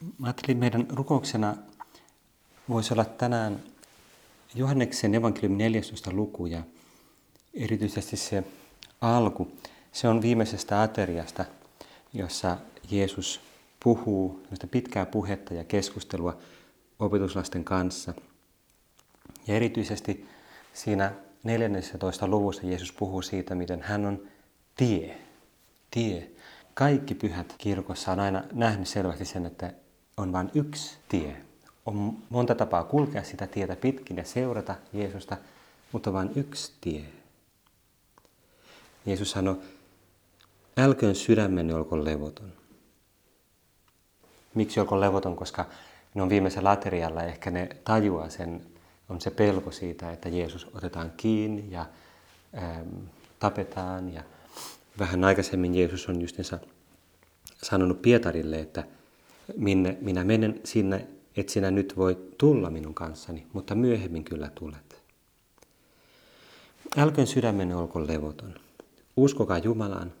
Mä ajattelin, meidän rukouksena voisi olla tänään Johanneksen evankeliumin 14. luku ja erityisesti se alku. Se on viimeisestä ateriasta, jossa Jeesus puhuu pitkää puhetta ja keskustelua opetuslasten kanssa. Ja erityisesti siinä 14. luvussa Jeesus puhuu siitä, miten hän on tie. Tie. Kaikki pyhät kirkossa on aina nähnyt selvästi sen, että on vain yksi tie. On monta tapaa kulkea sitä tietä pitkin ja seurata Jeesusta, mutta vain yksi tie. Jeesus sanoi, älköön sydämenne olko levoton. Miksi olko levoton? Koska ne on viimeisellä aterialla, ehkä ne tajuaa sen, on se pelko siitä, että Jeesus otetaan kiinni ja ähm, tapetaan. Ja vähän aikaisemmin Jeesus on justiinsa sanonut Pietarille, että minne minä menen sinne, et sinä nyt voi tulla minun kanssani, mutta myöhemmin kyllä tulet. Älköön sydämenne olko levoton. Uskokaa Jumalaan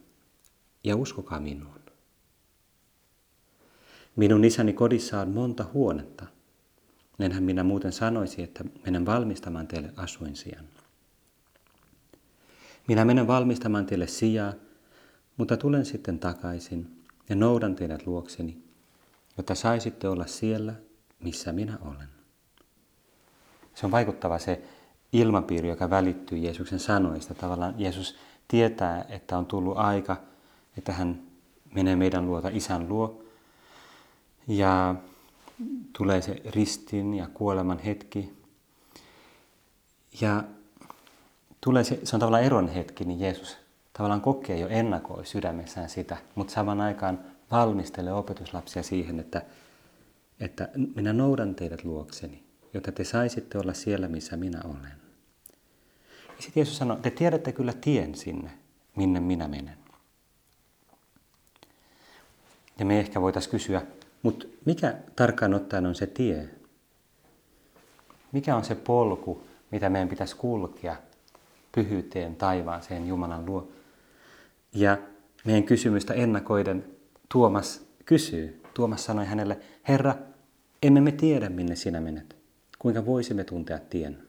ja uskokaa minuun. Minun isäni kodissa on monta huonetta. Enhän minä muuten sanoisi, että menen valmistamaan teille asuinsijan. Minä menen valmistamaan teille sijaa, mutta tulen sitten takaisin ja noudan teidät luokseni, jotta saisitte olla siellä, missä minä olen. Se on vaikuttava se ilmapiiri, joka välittyy Jeesuksen sanoista. Tavallaan Jeesus tietää, että on tullut aika, että hän menee meidän luota isän luo. Ja tulee se ristin ja kuoleman hetki. Ja tulee se, se on tavallaan eron hetki, niin Jeesus tavallaan kokee jo ennakoi sydämessään sitä, mutta saman aikaan valmistelee opetuslapsia siihen, että, että minä noudan teidät luokseni, jotta te saisitte olla siellä, missä minä olen. Ja sitten Jeesus sanoi, te tiedätte kyllä tien sinne, minne minä menen. Ja me ehkä voitaisiin kysyä, mutta mikä tarkkaan ottaen on se tie? Mikä on se polku, mitä meidän pitäisi kulkea pyhyyteen, taivaaseen, Jumalan luo? Ja meidän kysymystä ennakoiden Tuomas kysyy. Tuomas sanoi hänelle, Herra, emme me tiedä, minne sinä menet. Kuinka voisimme tuntea tien?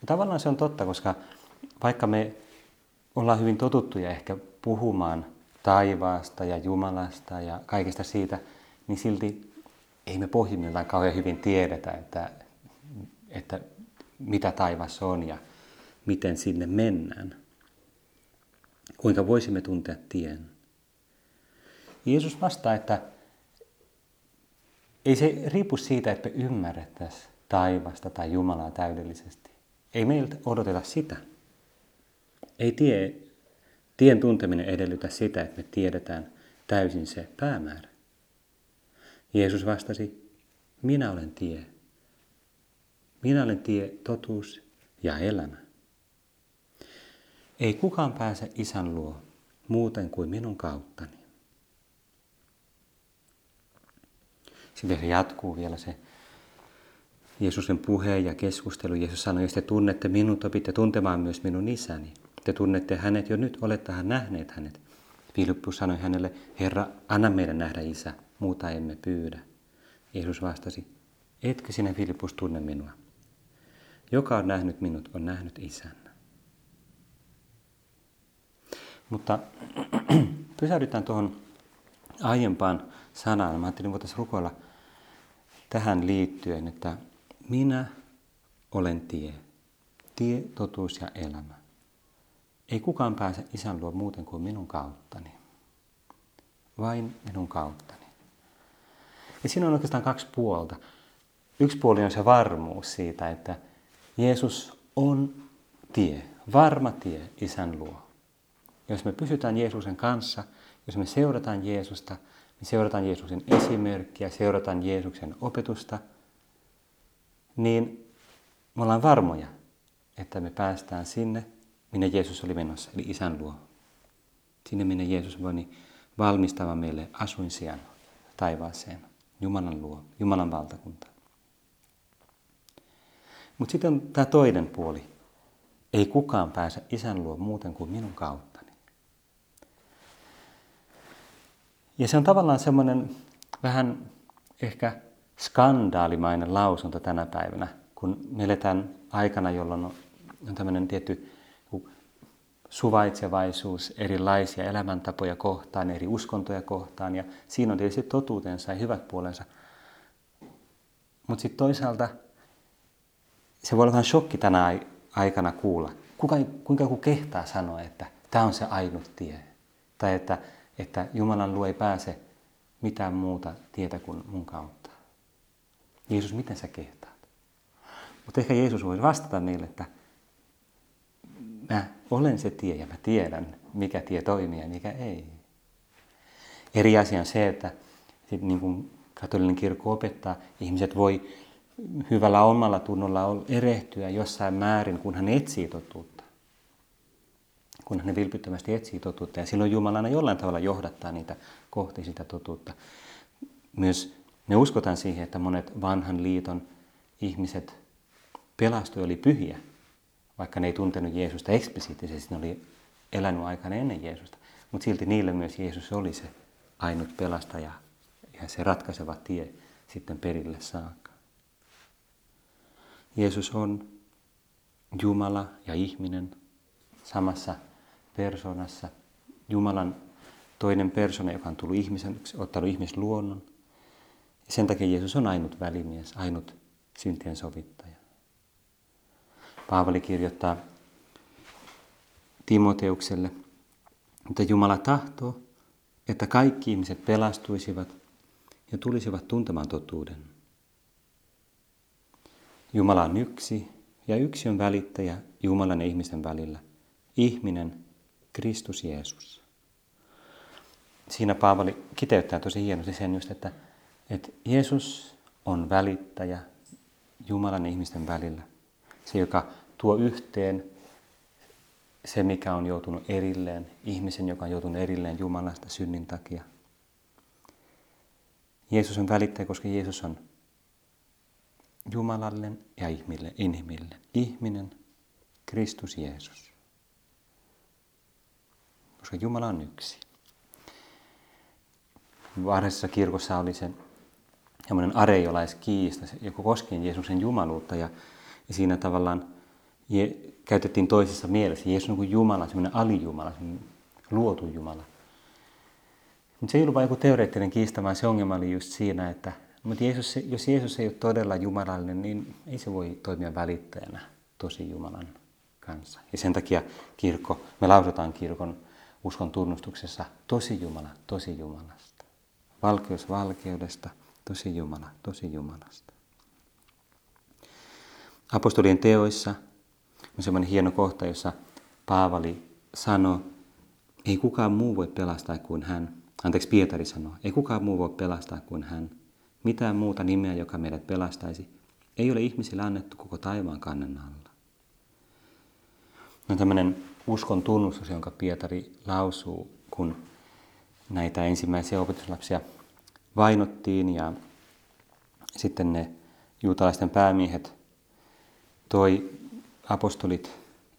Ja tavallaan se on totta, koska vaikka me ollaan hyvin totuttuja ehkä puhumaan taivaasta ja Jumalasta ja kaikesta siitä, niin silti ei me pohjimmiltaan kauhean hyvin tiedetä, että, että mitä taivas on ja miten sinne mennään. Kuinka voisimme tuntea tien? Jeesus vastaa, että ei se riipu siitä, että me ymmärrettäisiin taivasta tai Jumalaa täydellisesti. Ei meiltä odoteta sitä. Ei tie, tien tunteminen edellytä sitä, että me tiedetään täysin se päämäärä. Jeesus vastasi, minä olen tie. Minä olen tie, totuus ja elämä. Ei kukaan pääse isän luo muuten kuin minun kauttani. Sitten se jatkuu vielä se Jeesuksen puhe ja keskustelu. Jeesus sanoi, jos te tunnette minut, opitte tuntemaan myös minun isäni. Te tunnette hänet jo nyt, olettehan nähneet hänet. Filippus sanoi hänelle, Herra, anna meidän nähdä isä, muuta emme pyydä. Jeesus vastasi, etkö sinä Filippus tunne minua? Joka on nähnyt minut, on nähnyt isän. Mutta pysähdytään tuohon aiempaan sanaan. Mä ajattelin, voitaisiin rukoilla tähän liittyen, että minä olen tie, tie, totuus ja elämä. Ei kukaan pääse isän luo muuten kuin minun kauttani. Vain minun kauttani. Ja siinä on oikeastaan kaksi puolta. Yksi puoli on se varmuus siitä, että Jeesus on tie, varma tie isän luo. Jos me pysytään Jeesuksen kanssa, jos me seurataan Jeesusta, niin seurataan Jeesuksen esimerkkiä, seurataan Jeesuksen opetusta, niin me ollaan varmoja, että me päästään sinne, minne Jeesus oli menossa, eli isän luo. Sinne, minne Jeesus voi valmistaa meille asuinsijan taivaaseen, Jumalan luo, Jumalan valtakunta. Mutta sitten on tämä toinen puoli. Ei kukaan pääse isän luo muuten kuin minun kauttani. Ja se on tavallaan semmoinen vähän ehkä skandaalimainen lausunto tänä päivänä, kun me eletään aikana, jolloin on tämmöinen tietty suvaitsevaisuus erilaisia elämäntapoja kohtaan, eri uskontoja kohtaan, ja siinä on tietysti totuutensa ja hyvät puolensa. Mutta sitten toisaalta se voi olla vähän shokki tänä aikana kuulla. Kuka, kuinka joku kehtaa sanoa, että tämä on se ainut tie. Tai että, että Jumalan luo ei pääse mitään muuta tietä kuin mun kautta. Jeesus, miten sä kehtaat? Mutta ehkä Jeesus voi vastata niille, että mä olen se tie ja mä tiedän, mikä tie toimii ja mikä ei. Eri asia on se, että niin kuin katolinen kirkko opettaa, ihmiset voi hyvällä omalla tunnolla erehtyä jossain määrin, kun hän etsii totuutta. Kun hän vilpittömästi etsii totuutta. Ja silloin Jumala aina jollain tavalla johdattaa niitä kohti sitä totuutta. Myös me uskotaan siihen, että monet vanhan liiton ihmiset pelastui oli pyhiä, vaikka ne ei tuntenut Jeesusta eksplisiittisesti, ne oli elänyt aikana ennen Jeesusta. Mutta silti niille myös Jeesus oli se ainut pelastaja ja se ratkaiseva tie sitten perille saakka. Jeesus on Jumala ja ihminen samassa persoonassa. Jumalan toinen persona, joka on tullut ihmisen, ottanut ihmisluonnon. Ja sen takia Jeesus on ainut välimies, ainut syntien sovittaja. Paavali kirjoittaa Timoteukselle, että Jumala tahtoo, että kaikki ihmiset pelastuisivat ja tulisivat tuntemaan totuuden. Jumala on yksi ja yksi on välittäjä Jumalan ja ihmisten välillä, ihminen, Kristus Jeesus. Siinä Paavali kiteyttää tosi hienosti sen just, että, että Jeesus on välittäjä Jumalan ihmisten välillä. Se, joka tuo yhteen se, mikä on joutunut erilleen, ihmisen, joka on joutunut erilleen Jumalasta synnin takia. Jeesus on välittäjä, koska Jeesus on Jumalalle ja ihmille, inhimille. Ihminen, Kristus Jeesus. Koska Jumala on yksi. Varhaisessa kirkossa oli se semmoinen areiolaiskiista, joka koskien Jeesuksen jumaluutta. Ja, ja siinä tavallaan je, käytettiin toisessa mielessä. Jeesus on kuin Jumala, semmoinen alijumala, semmoinen luotu Jumala. Mutta se ei ollut vain joku teoreettinen kiista, vaan se ongelma oli just siinä, että mutta Jeesus, jos Jeesus ei ole todella jumalallinen, niin ei se voi toimia välittäjänä tosi Jumalan kanssa. Ja sen takia kirkko, me lausutaan kirkon uskon tunnustuksessa tosi Jumala, tosi Jumalasta. Valkeus valkeudesta, tosi Jumala, tosi Jumalasta. Apostolien teoissa on semmoinen hieno kohta, jossa Paavali sanoi, ei kukaan muu voi pelastaa kuin hän. Anteeksi, Pietari sanoi, ei kukaan muu voi pelastaa kuin hän. Mitään muuta nimeä, joka meidät pelastaisi, ei ole ihmisille annettu koko taivaan kannen alla. On tämmöinen uskon tunnustus, jonka Pietari lausuu, kun näitä ensimmäisiä opetuslapsia vainottiin ja sitten ne juutalaisten päämiehet toi apostolit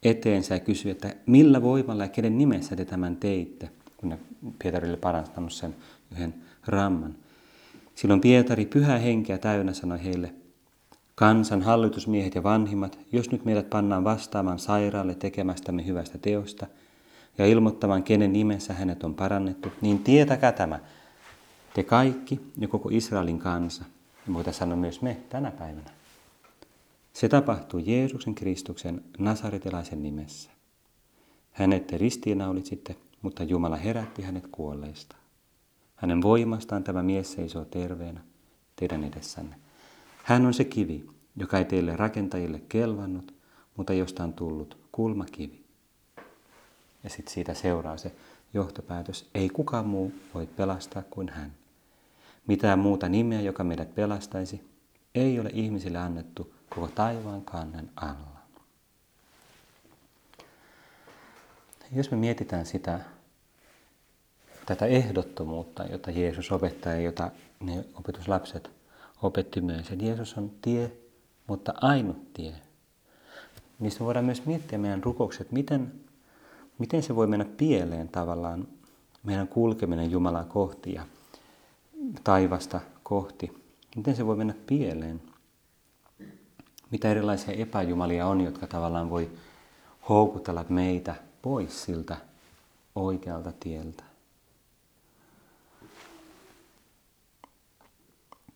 eteensä ja kysyi, että millä voimalla ja kenen nimessä te tämän teitte, kun ne Pietarille parantanut sen yhden ramman. Silloin Pietari pyhä henkeä täynnä sanoi heille, kansan hallitusmiehet ja vanhimmat, jos nyt meidät pannaan vastaamaan sairaalle tekemästämme hyvästä teosta ja ilmoittamaan, kenen nimessä hänet on parannettu, niin tietäkää tämä, te kaikki ja koko Israelin kansa, ja voitaisiin sanoa myös me tänä päivänä. Se tapahtui Jeesuksen Kristuksen nasaritilaisen nimessä. Hänet te ristiinnaulitsitte, mutta Jumala herätti hänet kuolleista. Hänen voimastaan tämä mies seisoo terveenä teidän edessänne. Hän on se kivi, joka ei teille rakentajille kelvannut, mutta josta on tullut kulmakivi. Ja sitten siitä seuraa se johtopäätös. Ei kukaan muu voi pelastaa kuin hän. Mitään muuta nimeä, joka meidät pelastaisi, ei ole ihmisille annettu koko taivaan kannen alla. Jos me mietitään sitä tätä ehdottomuutta, jota Jeesus opettaa ja jota ne opetuslapset opetti myös. Että Jeesus on tie, mutta ainut tie. Niistä voidaan myös miettiä meidän rukoukset, miten, miten se voi mennä pieleen tavallaan meidän kulkeminen Jumalaa kohti. Ja taivasta kohti, miten se voi mennä pieleen? Mitä erilaisia epäjumalia on, jotka tavallaan voi houkutella meitä pois siltä oikealta tieltä?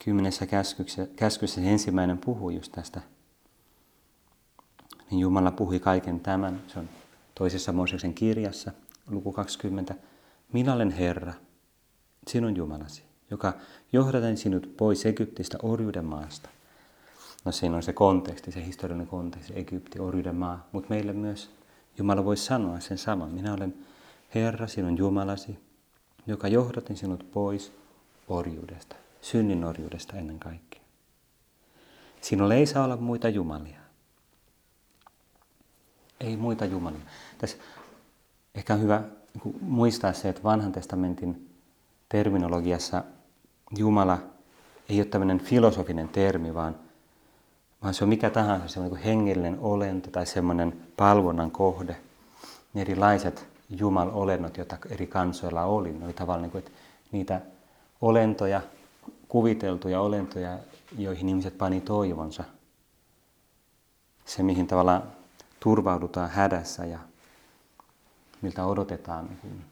Kymmenessä käskyssä, käskyssä ensimmäinen puhuu just tästä. Niin Jumala puhui kaiken tämän. Se on toisessa Mooseksen kirjassa, luku 20. Minä olen Herra, sinun Jumalasi, joka johdatan sinut pois Egyptistä orjuuden maasta. No siinä on se konteksti, se historiallinen konteksti, Egypti, orjuuden maa. Mutta meille myös Jumala voi sanoa sen saman. Minä olen Herra, sinun Jumalasi, joka johdatin sinut pois orjuudesta, synnin orjuudesta ennen kaikkea. Sinulla ei saa olla muita jumalia. Ei muita jumalia. Tässä ehkä on hyvä muistaa se, että vanhan testamentin terminologiassa Jumala ei ole tämmöinen filosofinen termi, vaan, vaan se on mikä tahansa semmoinen kuin hengellinen olento tai semmoinen palvonnan kohde. Ne erilaiset Jumal-olennot, joita eri kansoilla oli, ne oli tavallaan niin kuin, että niitä olentoja, kuviteltuja olentoja, joihin ihmiset pani toivonsa. Se, mihin tavallaan turvaudutaan hädässä ja miltä odotetaan niin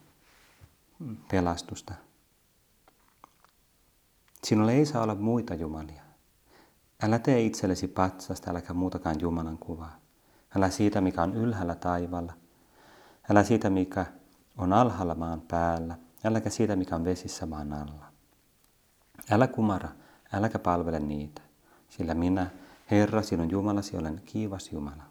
pelastusta. Sinulla ei saa olla muita jumalia. Älä tee itsellesi patsasta, äläkä muutakaan Jumalan kuvaa. Älä siitä, mikä on ylhäällä taivaalla. Älä siitä, mikä on alhaalla maan päällä. Äläkä siitä, mikä on vesissä maan alla. Älä kumara, äläkä palvele niitä, sillä minä, Herra, sinun Jumalasi, olen kiivas Jumala.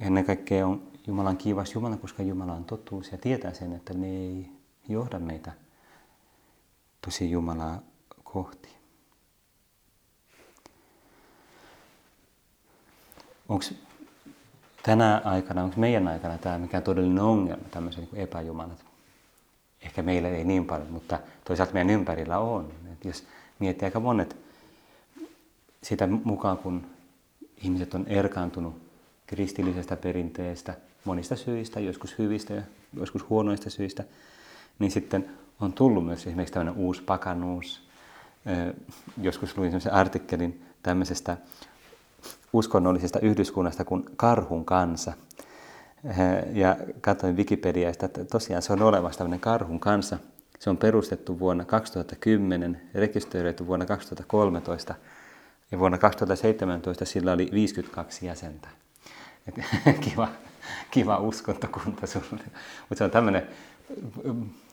Ennen kaikkea on Jumalan kiivas Jumala, koska Jumala on totuus ja tietää sen, että ne ei johda meitä tosi Jumalaa kohti. Onko tänä aikana, onko meidän aikana tämä mikään todellinen ongelma, tämmöiset niin epäjumalat? Ehkä meillä ei niin paljon, mutta toisaalta meidän ympärillä on. Et jos miettii aika monet sitä mukaan, kun ihmiset on erkaantunut kristillisestä perinteestä monista syistä, joskus hyvistä ja joskus huonoista syistä, niin sitten on tullut myös esimerkiksi tämmöinen uusi pakanuus. Joskus luin sellaisen artikkelin tämmöisestä uskonnollisesta yhdyskunnasta kuin Karhun kansa. Ja katsoin Wikipediasta, että tosiaan se on olemassa tämmöinen Karhun kansa. Se on perustettu vuonna 2010, rekisteröity vuonna 2013 ja vuonna 2017 sillä oli 52 jäsentä. kiva, kiva uskontokunta sulle. Mutta se on tämmöinen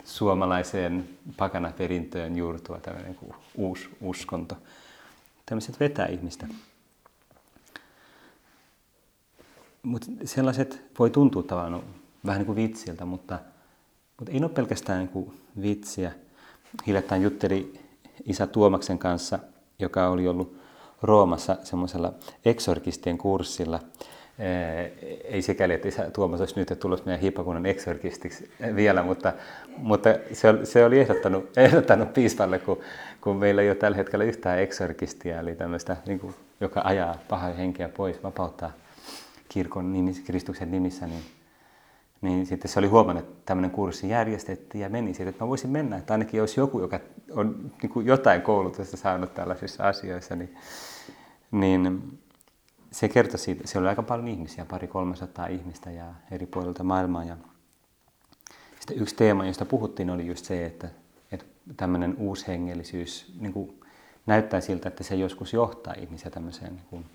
suomalaiseen pakanaperintöön juurtua tämmöinen uusi uskonto. Tämmöiset vetää ihmistä. Mutta sellaiset voi tuntua tavallaan vähän niin kuin vitsiltä, mutta, mutta ei ole pelkästään niin kuin vitsiä. Hiljattain jutteli isä Tuomaksen kanssa, joka oli ollut Roomassa semmoisella eksorkistien kurssilla – ei sikäli, että isä Tuomas olisi nyt tulossa meidän hiippakunnan eksorkistiksi vielä, mutta, mutta se, se oli ehdottanut, ehdottanut piispalle, kun, kun meillä ei ole tällä hetkellä yhtään eksorkistia, eli tämmöistä, niin kuin, joka ajaa pahaa henkeä pois, vapauttaa kirkon nimissä, Kristuksen nimissä, niin, niin sitten se oli huomannut, että tämmöinen kurssi järjestettiin ja meni siitä, että mä voisin mennä, että ainakin jos joku, joka on niin kuin jotain koulutusta saanut tällaisissa asioissa, niin, niin se kertoi siitä, siellä oli aika paljon ihmisiä, pari 300 ihmistä ja eri puolilta maailmaa. Ja sitten yksi teema, josta puhuttiin, oli just se, että, että tämmöinen uushengellisyys niin kuin näyttää siltä, että se joskus johtaa ihmisiä tämmöiseen niin kuin,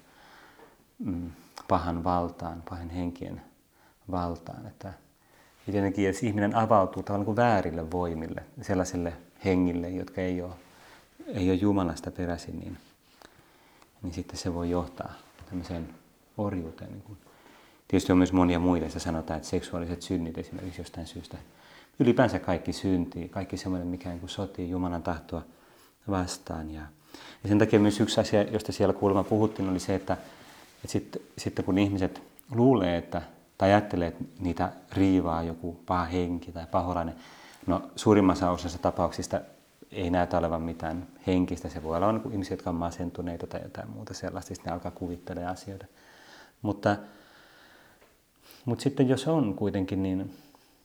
mm, pahan valtaan, pahan henkien valtaan. Että jotenkin, jos ihminen avautuu tavallaan kuin väärille voimille, sellaisille hengille, jotka ei ole, ei ole Jumalasta peräisin, niin, niin sitten se voi johtaa tämmöiseen orjuuteen. Niin kuin. Tietysti on myös monia muita, joissa sanotaan, että seksuaaliset synnit esimerkiksi jostain syystä, ylipäänsä kaikki synti, kaikki semmoinen, mikä niin kuin sotii Jumalan tahtoa vastaan. Ja, ja sen takia myös yksi asia, josta siellä kuulemma puhuttiin, oli se, että sitten, sitten kun ihmiset luulee, että, tai ajattelee, että niitä riivaa joku paha henki tai paholainen, no suurimmassa osassa tapauksista ei näytä olevan mitään henkistä. Se voi olla niin ihmisiä, jotka on masentuneita tai jotain muuta sellaista, sitten ne alkaa kuvittelemaan asioita. Mutta, mutta sitten jos on kuitenkin, niin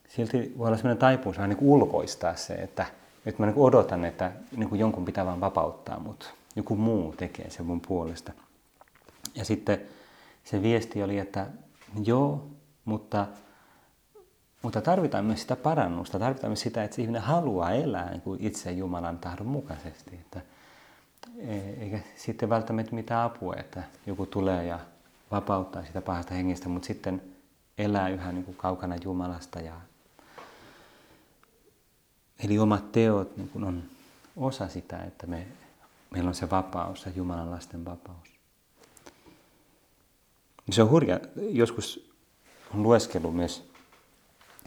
silti voi olla sellainen taipumus vähän niin ulkoistaa se, että, että mä niin odotan, että niin jonkun pitää vaan vapauttaa mut. Joku muu tekee sen mun puolesta. Ja sitten se viesti oli, että joo, mutta, mutta tarvitaan myös sitä parannusta. Tarvitaan myös sitä, että se ihminen haluaa elää niin kuin itse Jumalan tahdon mukaisesti. Että, e, eikä sitten välttämättä mitään apua, että joku tulee ja vapauttaa sitä pahasta hengestä, mutta sitten elää yhä niin kuin kaukana Jumalasta. Ja... Eli omat teot niin kuin on osa sitä, että me, meillä on se vapaus, se Jumalan lasten vapaus. Se on hurja. Joskus on lueskellut myös,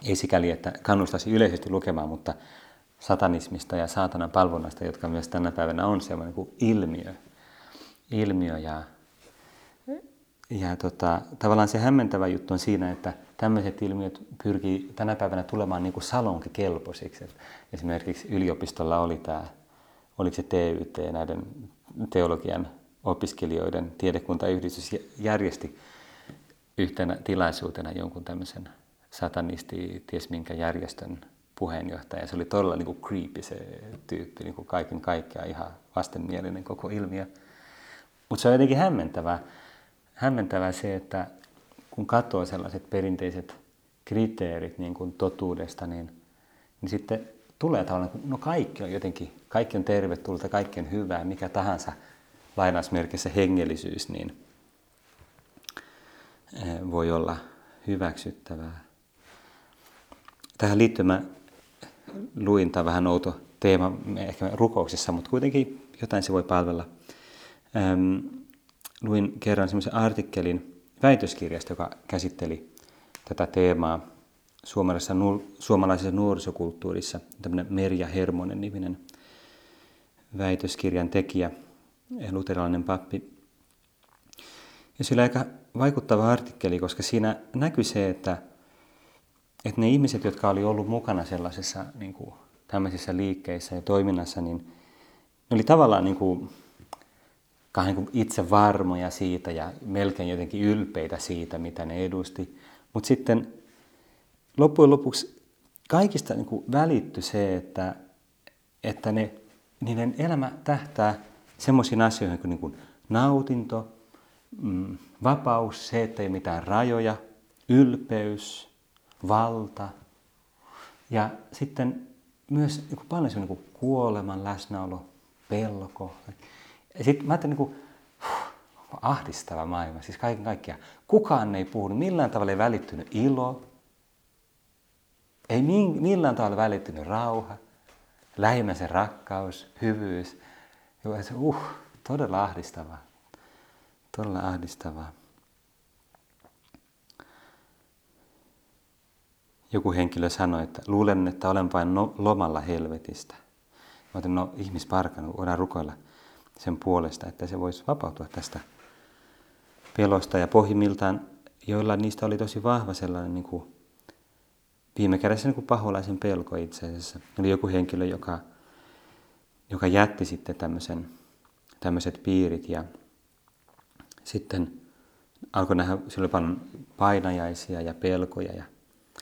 ei sikäli, että kannustaisi yleisesti lukemaan, mutta satanismista ja saatanan palvonnasta, jotka myös tänä päivänä on semmoinen kuin ilmiö. Ilmiö ja ja tota, tavallaan se hämmentävä juttu on siinä, että tämmöiset ilmiöt pyrkii tänä päivänä tulemaan niin kuin salonkikelpoisiksi. Esimerkiksi yliopistolla oli tämä, oliko se TYT, näiden teologian opiskelijoiden tiedekuntayhdistys järjesti yhtenä tilaisuutena jonkun tämmöisen satanisti, ties minkä järjestön puheenjohtaja. Se oli todella niin kuin creepy se tyyppi, niin kuin kaiken kaikkiaan ihan vastenmielinen koko ilmiö. Mutta se on jotenkin hämmentävää hämmentävää se, että kun katsoo sellaiset perinteiset kriteerit niin kuin totuudesta, niin, niin sitten tulee tavallaan, no kaikki on jotenkin, kaikki on tervetulta, kaikki on hyvää, mikä tahansa lainausmerkissä hengellisyys, niin voi olla hyväksyttävää. Tähän liittyen mä luin, tämä vähän outo teema ehkä rukouksessa, mutta kuitenkin jotain se voi palvella luin kerran semmoisen artikkelin väitöskirjasta, joka käsitteli tätä teemaa suomalaisessa, suomalaisessa nuorisokulttuurissa. Tämmöinen Merja Hermonen niminen väitöskirjan tekijä, luterilainen pappi. Ja sillä aika vaikuttava artikkeli, koska siinä näkyy se, että, että ne ihmiset, jotka oli ollut mukana sellaisessa niin kuin, tämmöisissä liikkeissä ja toiminnassa, niin ne oli tavallaan niin kuin, niin itse varmoja siitä ja melkein jotenkin ylpeitä siitä, mitä ne edusti. Mutta sitten loppujen lopuksi kaikista niin kuin se, että, että ne, niiden elämä tähtää semmoisiin asioihin kuin, niin kuin nautinto, mm, vapaus, se, että ei mitään rajoja, ylpeys, valta ja sitten myös niin paljon niin kuin kuoleman läsnäolo, pelko. Ja sitten mä ajattelin, niin kuin, ahdistava maailma, siis kaiken kaikkiaan. Kukaan ei puhunut, millään tavalla ei välittynyt ilo, ei millään tavalla välittynyt rauha, lähimmäisen rakkaus, hyvyys. Se, uh, todella ahdistavaa. Todella ahdistavaa. Joku henkilö sanoi, että luulen, että olen vain no, lomalla helvetistä. Mä otin, no ihmisparkan, voidaan rukoilla sen puolesta, että se voisi vapautua tästä pelosta. Ja pohjimmiltaan joilla niistä oli tosi vahva sellainen niin kuin, viime kädessä niin kuin paholaisen pelko itse asiassa. Oli joku henkilö, joka, joka jätti sitten tämmöisen, tämmöiset piirit ja sitten alkoi nähdä, sillä oli paljon painajaisia ja pelkoja ja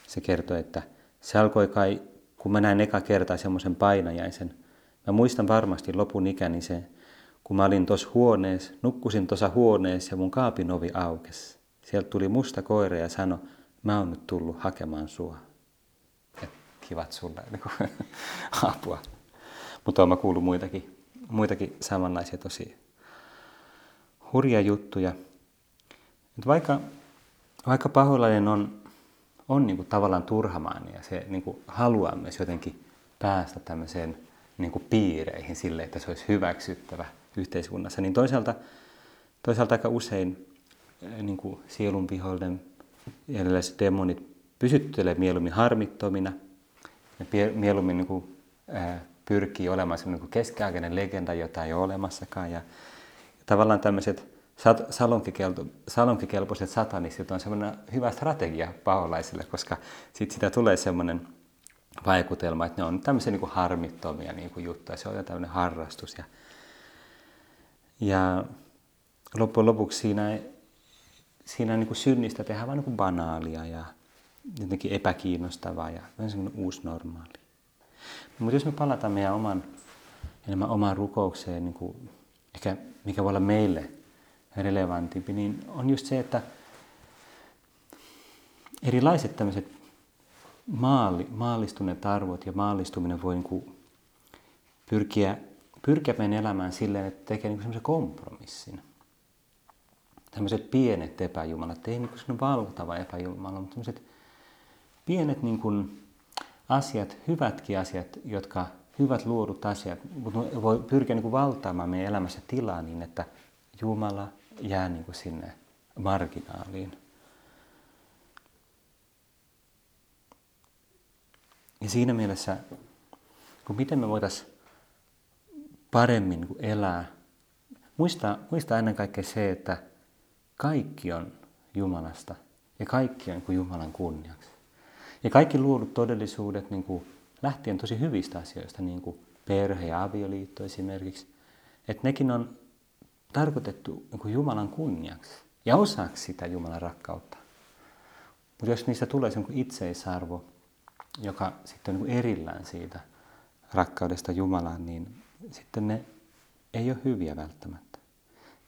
se kertoi, että se alkoi kai, kun mä näin eka kertaa semmoisen painajaisen, mä muistan varmasti lopun ikäni se, kun mä olin tuossa huoneessa, nukkusin tuossa huoneessa ja mun kaapin ovi aukesi. Sieltä tuli musta koira ja sanoi, mä oon nyt tullut hakemaan sua. Et kivat sulle niin apua. Mutta mä kuullut muitakin, muitakin samanlaisia tosi hurja juttuja. Et vaikka, vaikka paholainen on, on niin tavallaan turhamaan ja se niin haluaa myös jotenkin päästä tämmöiseen niin piireihin sille, että se olisi hyväksyttävä – yhteiskunnassa, niin toisaalta, toisaalta aika usein niin sielun vihollinen ja erilaiset demonit pysyttelee mieluummin harmittomina ja mieluummin niin kuin, pyrkii olemaan semmoinen niin keskiaikainen legenda, jota ei ole olemassakaan. Ja tavallaan tämmöiset salonkikelpoiset satanistit on semmoinen hyvä strategia paholaisille, koska sitten sitä tulee semmoinen vaikutelma, että ne on tämmöisiä niin kuin harmittomia niin kuin juttuja, se on tämmöinen harrastus. Ja, ja loppujen lopuksi siinä, siinä niin kuin synnistä tehdään vain niin banaalia ja jotenkin epäkiinnostavaa ja vähän semmoinen uusi normaali. Mutta jos me palataan meidän oman, enemmän omaan rukoukseen, niin kuin ehkä mikä voi olla meille relevantimpi, niin on just se, että erilaiset tämmöiset maali, maallistuneet arvot ja maallistuminen voi niin kuin pyrkiä, pyrkiä meidän elämään silleen, että tekee niin semmoisen kompromissin. Tämmöiset pienet epäjumalat, ei niin kuin valtava epäjumala, mutta tämmöiset pienet niin kuin asiat, hyvätkin asiat, jotka hyvät luodut asiat, mutta voi pyrkiä niin kuin valtaamaan meidän elämässä tilaa niin, että Jumala jää niin kuin sinne marginaaliin. Ja siinä mielessä, kun miten me voitaisiin paremmin niin elää, muista, muista ennen kaikkea se, että kaikki on Jumalasta ja kaikki on niin Jumalan kunniaksi. Ja kaikki luodut todellisuudet niin kuin lähtien tosi hyvistä asioista, niin kuin perhe ja avioliitto esimerkiksi, että nekin on tarkoitettu niin kuin Jumalan kunniaksi ja osaksi sitä Jumalan rakkautta. Mutta jos niistä tulee se itseisarvo, joka sitten on niin erillään siitä rakkaudesta Jumalaan, niin sitten ne ei ole hyviä välttämättä.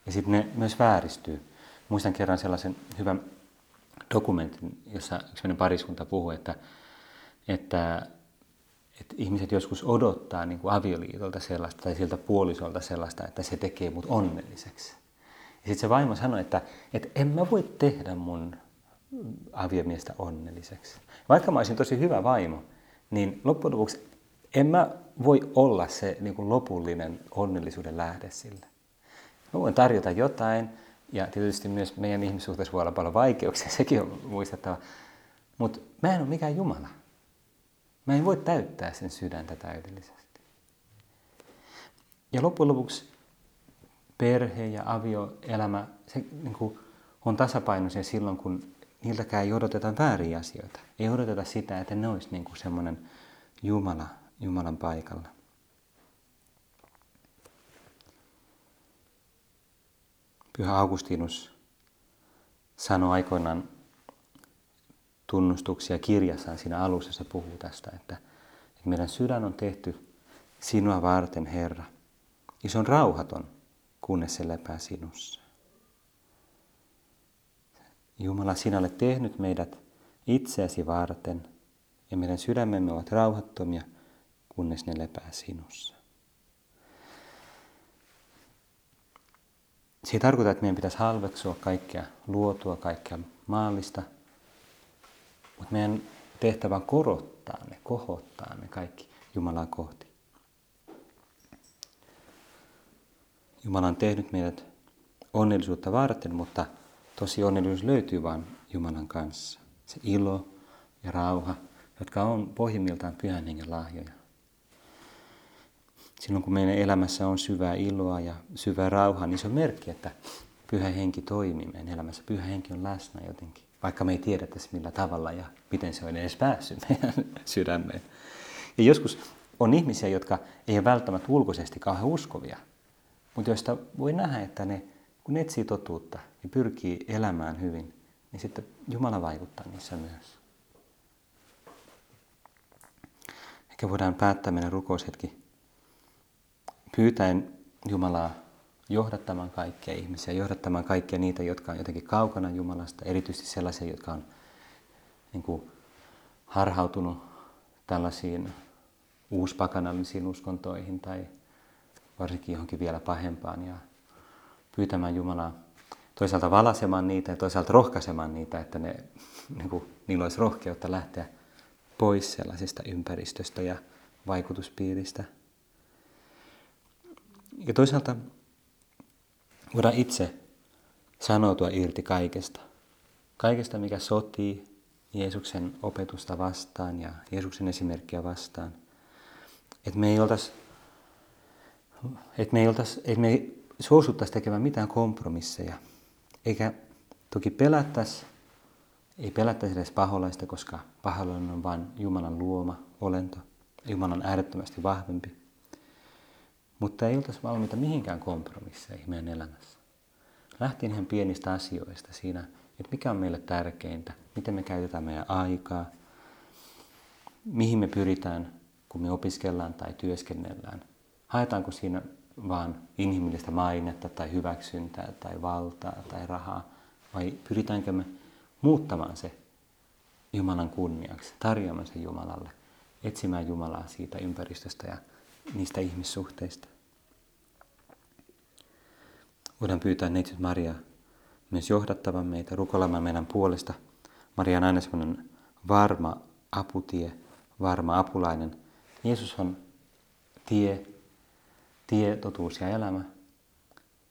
Ja sitten ne myös vääristyy. Muistan kerran sellaisen hyvän dokumentin, jossa yksi pariskunta puhuu, että, että, että ihmiset joskus odottaa niin kuin avioliitolta sellaista tai siltä puolisolta sellaista, että se tekee mut onnelliseksi. Ja sitten se vaimo sanoi, että, että en mä voi tehdä mun aviomiestä onnelliseksi. Vaikka mä olisin tosi hyvä vaimo, niin loppujen lopuksi en mä voi olla se niin kuin lopullinen onnellisuuden lähde sille. Mä voin tarjota jotain, ja tietysti myös meidän ihmissuhteessa voi olla paljon vaikeuksia, sekin on muistettava. Mutta mä en ole mikään Jumala. Mä en voi täyttää sen sydäntä täydellisesti. Ja loppujen lopuksi perhe ja avioelämä se, niin kuin, on tasapainoisia silloin, kun niiltäkään ei odoteta vääriä asioita. Ei odoteta sitä, että ne olisi niin semmoinen Jumala, Jumalan paikalla. Pyhä Augustinus sanoi aikoinaan tunnustuksia kirjassaan siinä alussa, se puhuu tästä, että, että meidän sydän on tehty sinua varten, Herra. Ja se on rauhaton, kunnes se lepää sinussa. Jumala, sinä olet tehnyt meidät itseäsi varten, ja meidän sydämemme ovat rauhattomia, kunnes ne lepää sinussa. Se ei tarkoita, että meidän pitäisi halveksua kaikkea luotua, kaikkea maallista, mutta meidän tehtävä on korottaa ne, kohottaa ne kaikki Jumalaa kohti. Jumala on tehnyt meidät onnellisuutta varten, mutta tosi onnellisuus löytyy vain Jumalan kanssa. Se ilo ja rauha, jotka on pohjimmiltaan pyhän hengen lahjoja. Silloin kun meidän elämässä on syvää iloa ja syvää rauhaa, niin se on merkki, että pyhä henki toimii meidän elämässä. Pyhä henki on läsnä jotenkin, vaikka me ei tiedetä millä tavalla ja miten se on edes päässyt meidän sydämeen. Ja joskus on ihmisiä, jotka ei ole välttämättä ulkoisesti kauhean uskovia, mutta joista voi nähdä, että ne, kun ne etsii totuutta ja pyrkii elämään hyvin, niin sitten Jumala vaikuttaa niissä myös. Ehkä voidaan päättää meidän rukoushetki pyytäen Jumalaa johdattamaan kaikkia ihmisiä, johdattamaan kaikkia niitä, jotka on jotenkin kaukana Jumalasta, erityisesti sellaisia, jotka on niin kuin, harhautunut tällaisiin uuspakanallisiin uskontoihin tai varsinkin johonkin vielä pahempaan ja pyytämään Jumalaa toisaalta valasemaan niitä ja toisaalta rohkaisemaan niitä, että ne, niin kuin, niillä olisi rohkeutta lähteä pois sellaisesta ympäristöstä ja vaikutuspiiristä. Ja toisaalta voidaan itse sanoutua irti kaikesta. Kaikesta, mikä sotii Jeesuksen opetusta vastaan ja Jeesuksen esimerkkiä vastaan. Että me ei oltaisi, että me ei, oltaisi, että ei suosuttaisi tekemään mitään kompromisseja. Eikä toki pelättäisi, ei pelättäisi edes paholaista, koska paholainen on vain Jumalan luoma olento. Jumala on äärettömästi vahvempi. Mutta ei oltaisi valmiita mihinkään kompromisseihin meidän elämässä. Lähtien ihan pienistä asioista siinä, että mikä on meille tärkeintä, miten me käytetään meidän aikaa, mihin me pyritään kun me opiskellaan tai työskennellään? Haetaanko siinä vaan inhimillistä mainetta tai hyväksyntää tai valtaa tai rahaa? Vai pyritäänkö me muuttamaan se Jumalan kunniaksi, tarjoamaan se Jumalalle, etsimään Jumalaa siitä ympäristöstä ja niistä ihmissuhteista? Voidaan pyytää neitsyt Maria myös johdattavan meitä, rukoilemaan meidän puolesta. Maria on aina semmoinen varma aputie, varma apulainen. Jeesus on tie, tie, totuus ja elämä,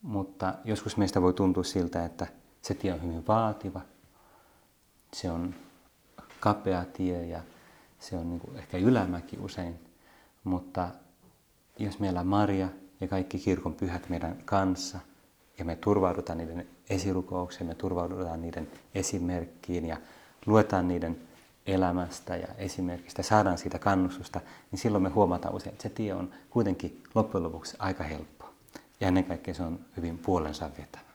mutta joskus meistä voi tuntua siltä, että se tie on hyvin vaativa, se on kapea tie ja se on niin kuin ehkä ylämäki usein, mutta jos meillä on Maria ja kaikki kirkon pyhät meidän kanssa ja me turvaudutaan niiden esirukoukseen, me turvaudutaan niiden esimerkkiin ja luetaan niiden elämästä ja esimerkistä, saadaan siitä kannustusta, niin silloin me huomataan usein, että se tie on kuitenkin loppujen lopuksi aika helppo. Ja ennen kaikkea se on hyvin puolensa vetävä.